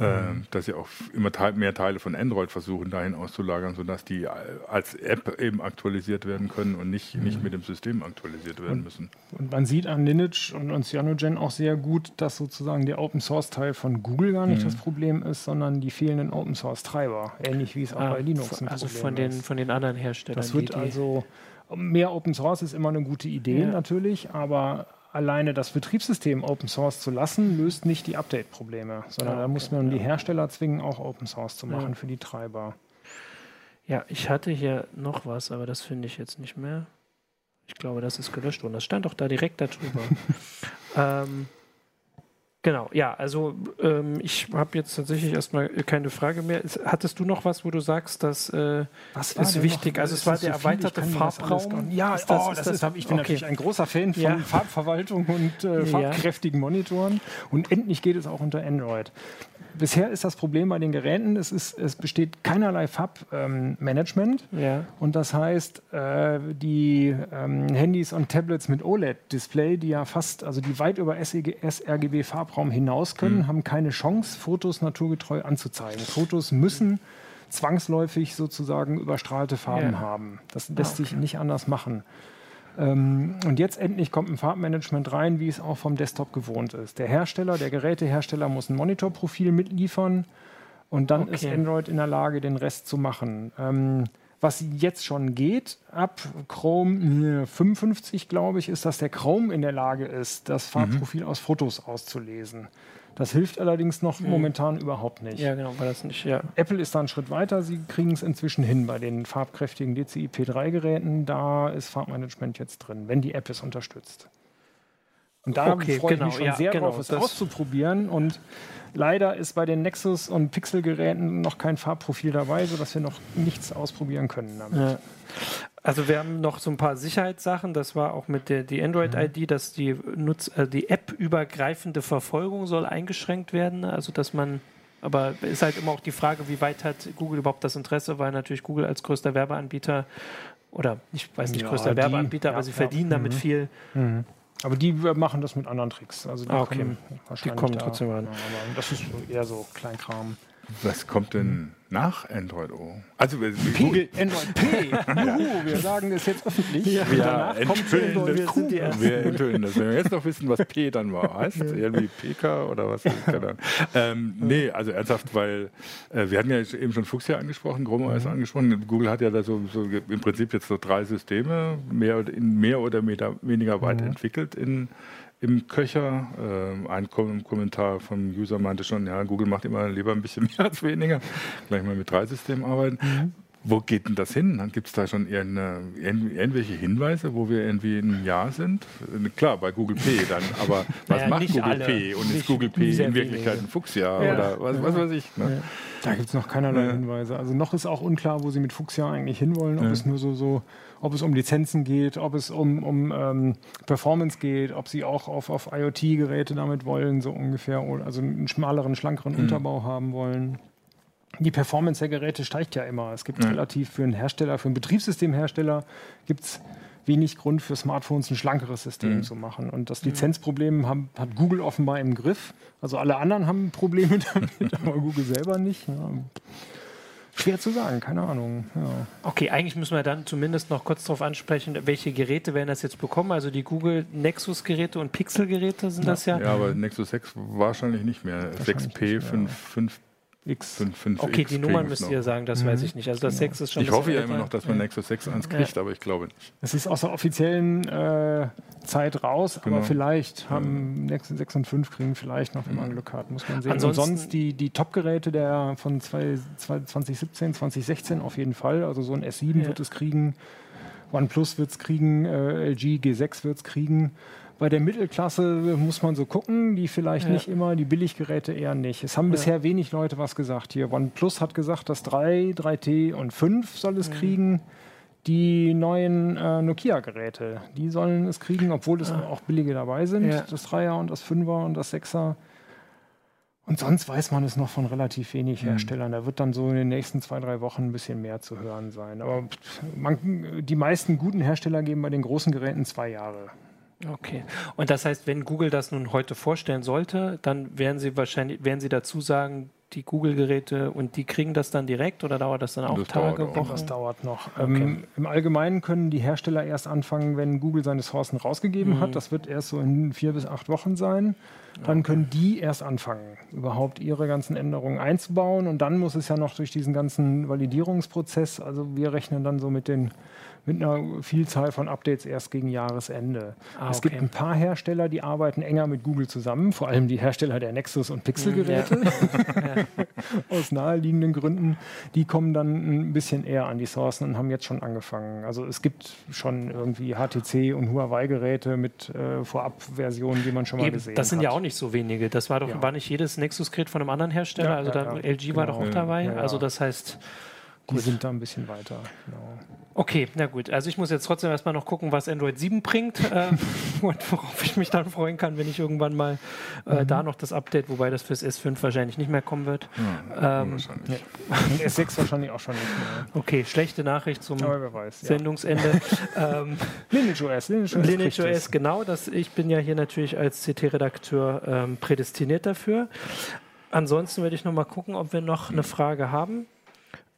äh, dass sie auch immer te mehr Teile von Android versuchen, dahin auszulagern, sodass die als App eben aktualisiert werden können und nicht, mhm. nicht mit dem System aktualisiert werden
und,
müssen.
Und man sieht an Lineage und, und Cyanogen auch sehr gut, dass sozusagen der Open Source Teil von Google gar nicht mhm. das Problem ist, sondern die fehlenden Open Source Treiber. Ähnlich wie es auch ah, bei Linux
ein Also von den, von den anderen Herstellern.
Das wird die, also mehr Open Source ist immer eine gute Idee ja. natürlich, aber alleine das Betriebssystem Open Source zu lassen, löst nicht die Update-Probleme, sondern ja, okay, da muss man die Hersteller zwingen, auch Open Source zu machen ja. für die Treiber.
Ja, ich hatte hier noch was, aber das finde ich jetzt nicht mehr. Ich glaube, das ist gelöscht worden. Das stand doch da direkt darüber. ähm, Genau, ja, also ähm, ich habe jetzt tatsächlich erstmal keine Frage mehr. Hattest du noch was, wo du sagst, dass äh, was ist wichtig? Noch? Also es war der so erweiterte Farbraum.
Ja, ist das, oh, das, das ist, ich bin okay. natürlich ein großer Fan von ja. Farbverwaltung und äh, farbkräftigen Monitoren. Und endlich geht es auch unter Android bisher ist das Problem bei den Geräten, es, ist, es besteht keinerlei Farbmanagement.
Ähm, ja.
Und das heißt, äh, die ähm, Handys und Tablets mit OLED-Display, die ja fast, also die weit über sRGB-Farbraum hinaus können, mhm. haben keine Chance, Fotos naturgetreu anzuzeigen. Fotos müssen zwangsläufig sozusagen überstrahlte Farben ja. haben. Das lässt ah, okay. sich nicht anders machen. Ähm, und jetzt endlich kommt ein Farbmanagement rein, wie es auch vom Desktop gewohnt ist. Der Hersteller, der Gerätehersteller muss ein Monitorprofil mitliefern und dann okay. ist Android in der Lage, den Rest zu machen. Ähm, was jetzt schon geht, ab Chrome 55, glaube ich, ist, dass der Chrome in der Lage ist, das mhm. Farbprofil mhm. aus Fotos auszulesen. Das hilft allerdings noch mhm. momentan überhaupt nicht.
Ja, genau, weil das nicht, ja.
Apple ist da einen Schritt weiter. Sie kriegen es inzwischen hin bei den farbkräftigen DCI P3-Geräten. Da ist Farbmanagement jetzt drin, wenn die App es unterstützt. Und da okay, freue genau, ich mich schon ja, sehr genau, drauf, es auszuprobieren. Und leider ist bei den Nexus- und Pixel-Geräten noch kein Farbprofil dabei, sodass wir noch nichts ausprobieren können damit. Ja.
Also wir haben noch so ein paar Sicherheitssachen. Das war auch mit der die Android-ID, mhm. dass die Nutz äh, die App-übergreifende Verfolgung soll eingeschränkt werden. Also dass man aber ist halt immer auch die Frage, wie weit hat Google überhaupt das Interesse, weil natürlich Google als größter Werbeanbieter oder ich weiß nicht ja, größter die, Werbeanbieter, ja, aber sie ja, verdienen damit mhm. viel.
Mhm. Aber die machen das mit anderen Tricks. Also die
ah, okay. kommen,
die kommen trotzdem ran. aber das ist eher so Kleinkram.
Was kommt denn nach Android O? Also
Google Android P. Juhu, wir sagen es jetzt öffentlich. Ja,
ja enthüllen das. Wir, sind die wir enthüllen das. Wenn wir jetzt noch wissen, was P dann war, heißt irgendwie PK oder was? ähm, nee, also ernsthaft, weil äh, wir hatten ja eben schon Fuchsia angesprochen, Chrome OS mhm. angesprochen. Google hat ja da so, so, im Prinzip jetzt so drei Systeme mehr, in mehr oder weniger weit mhm. entwickelt in im Köcher. Äh, ein Kom Kommentar vom User meinte schon, ja, Google macht immer lieber ein bisschen mehr als weniger. Gleich mal mit drei Systemen arbeiten. Mhm. Wo geht denn das hin? Gibt es da schon irgendwelche Hinweise, wo wir irgendwie im Jahr sind? Klar, bei Google P dann, aber was naja, macht Google alle. P? Und nicht, ist Google P in Wirklichkeit ein Fuchsjahr ja. oder was, was, weiß ich? Ne? Ja.
Da gibt es noch keinerlei ja. Hinweise. Also noch ist auch unklar, wo sie mit Fuchsjahr eigentlich hinwollen, ob es nur so, so ob es um Lizenzen geht, ob es um, um ähm, Performance geht, ob sie auch auf, auf IoT-Geräte damit wollen, so ungefähr, also einen schmaleren, schlankeren mhm. Unterbau haben wollen. Die Performance der Geräte steigt ja immer. Es gibt ja. relativ für einen Hersteller, für einen Betriebssystemhersteller gibt es wenig Grund für Smartphones ein schlankeres System mhm. zu machen. Und das Lizenzproblem haben, hat Google offenbar im Griff. Also alle anderen haben Probleme damit, aber Google selber nicht. Ja. Schwer zu sagen, keine Ahnung. Ja.
Okay, eigentlich müssen wir dann zumindest noch kurz darauf ansprechen, welche Geräte werden das jetzt bekommen? Also die Google Nexus-Geräte und Pixel-Geräte sind ja. das ja.
Ja, aber Nexus 6 wahrscheinlich nicht mehr. 6P, 5, 5
X.
5, 5
okay,
X
die Nummern müsst
noch.
ihr sagen, das weiß ich nicht. Also das
Genau.
6 ist schon.
Ich hoffe ja immer noch, dass man Nexus 6 1 kriegt, aber ich glaube nicht.
Es ist aus der offiziellen äh, Zeit raus,
Genau.
aber vielleicht haben Nexus 6 und 5 kriegen vielleicht noch, wenn man Glück hat, muss man sehen.
Ansonsten-
und sonst die, die Top-Geräte der von zwei, zwei, 2017, 2016 auf jeden Fall. Also so ein S7
Ja.
wird es kriegen, OnePlus wird es kriegen, äh, LG G6 wird es kriegen. Bei der Mittelklasse muss man so gucken, die vielleicht
Ja.
nicht immer, die Billiggeräte eher nicht. Es haben bisher wenig Leute was gesagt hier. OnePlus hat gesagt, dass 3, 3T und 5 soll
Mhm.
es kriegen. Die neuen äh, Nokia-Geräte, die sollen es kriegen, obwohl es auch billige dabei sind.
Ah. Ja.
Das 3er und das 5er und das 6er. Und sonst weiß man es noch von relativ wenig Herstellern. Da wird dann so in den nächsten zwei, drei Wochen ein bisschen mehr zu hören sein. Aber man, die meisten guten Hersteller geben bei den großen Geräten zwei Jahre.
Okay. Und das heißt, wenn Google das nun heute vorstellen sollte, dann werden sie wahrscheinlich, werden sie dazu sagen, die Google-Geräte und die kriegen das dann direkt oder dauert das dann auch
Das
Tage. Wochen?
Das dauert noch. Ähm, Im Allgemeinen können die Hersteller erst anfangen, wenn Google seine Sourcen rausgegeben hat. Das wird erst so in vier bis acht Wochen sein. Dann können die erst anfangen, überhaupt ihre ganzen Änderungen einzubauen. Und dann muss es ja noch durch diesen ganzen Validierungsprozess. Also wir rechnen dann so mit den mit einer Vielzahl von Updates erst gegen Jahresende.
Ah,
es
okay.
gibt ein paar Hersteller, die arbeiten enger mit Google zusammen, vor allem die Hersteller der Nexus- und Pixel-Geräte aus naheliegenden Gründen, die kommen dann ein bisschen eher an die Sourcen und haben jetzt schon angefangen. Also es gibt schon irgendwie HTC und Huawei-Geräte mit äh, Vorabversionen, die man schon mal
Eben,
gesehen
das sind
hat.
ja auch nicht so wenige. Das war doch,
Ja.
war nicht jedes Nexus-Gerät von einem anderen Hersteller.
Ja,
also
ja,
da,
ja.
LG war
Genau.
doch auch dabei.
Ja, ja.
Also das heißt,
Die sind da ein bisschen weiter. Genau.
Okay, na gut. Also ich muss jetzt trotzdem erstmal noch gucken, was Android 7 bringt äh, und worauf ich mich dann freuen kann, wenn ich irgendwann mal äh, da noch das Update, wobei das fürs S5 wahrscheinlich nicht mehr kommen wird. Ähm,
Wahrscheinlich.
Und S6 wahrscheinlich auch schon nicht mehr.
okay, schlechte Nachricht zum
weiß. Ja.
Sendungsende. ähm,
Lineage OS. Lineage OS.
Lineage OS, genau. Das, ich bin ja hier natürlich als CT-Redakteur ähm, prädestiniert dafür. Ansonsten werde ich noch mal gucken, ob wir noch eine Frage haben.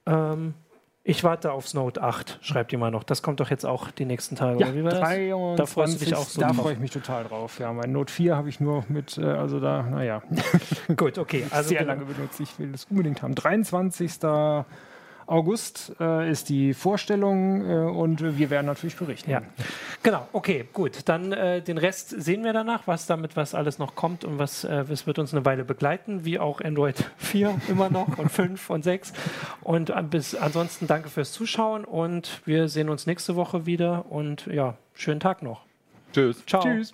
Ähm, ich warte aufs Note 8, schreibt jemand noch. Das kommt doch jetzt auch die nächsten Tage.
Ja,
oder wie war das?
23,
Da freust du dich auch so
Da freue ich mich total drauf. Ja, mein Note 4 habe ich nur mit, äh, also da, naja,
Gut, okay. Also
sehr lange benutzt. Ich will das unbedingt haben. 23. August äh, ist die Vorstellung äh, und wir werden natürlich berichten.
Ja, genau. Okay, gut. Dann äh, den Rest sehen wir danach, was damit was alles noch kommt und was äh, es wird uns eine Weile begleiten, wie auch Android 4 immer noch und 5 und 6. Und äh, bis ansonsten danke fürs Zuschauen und wir sehen uns nächste Woche wieder und ja, schönen Tag noch.
Tschüss.
Ciao.
Tschüss.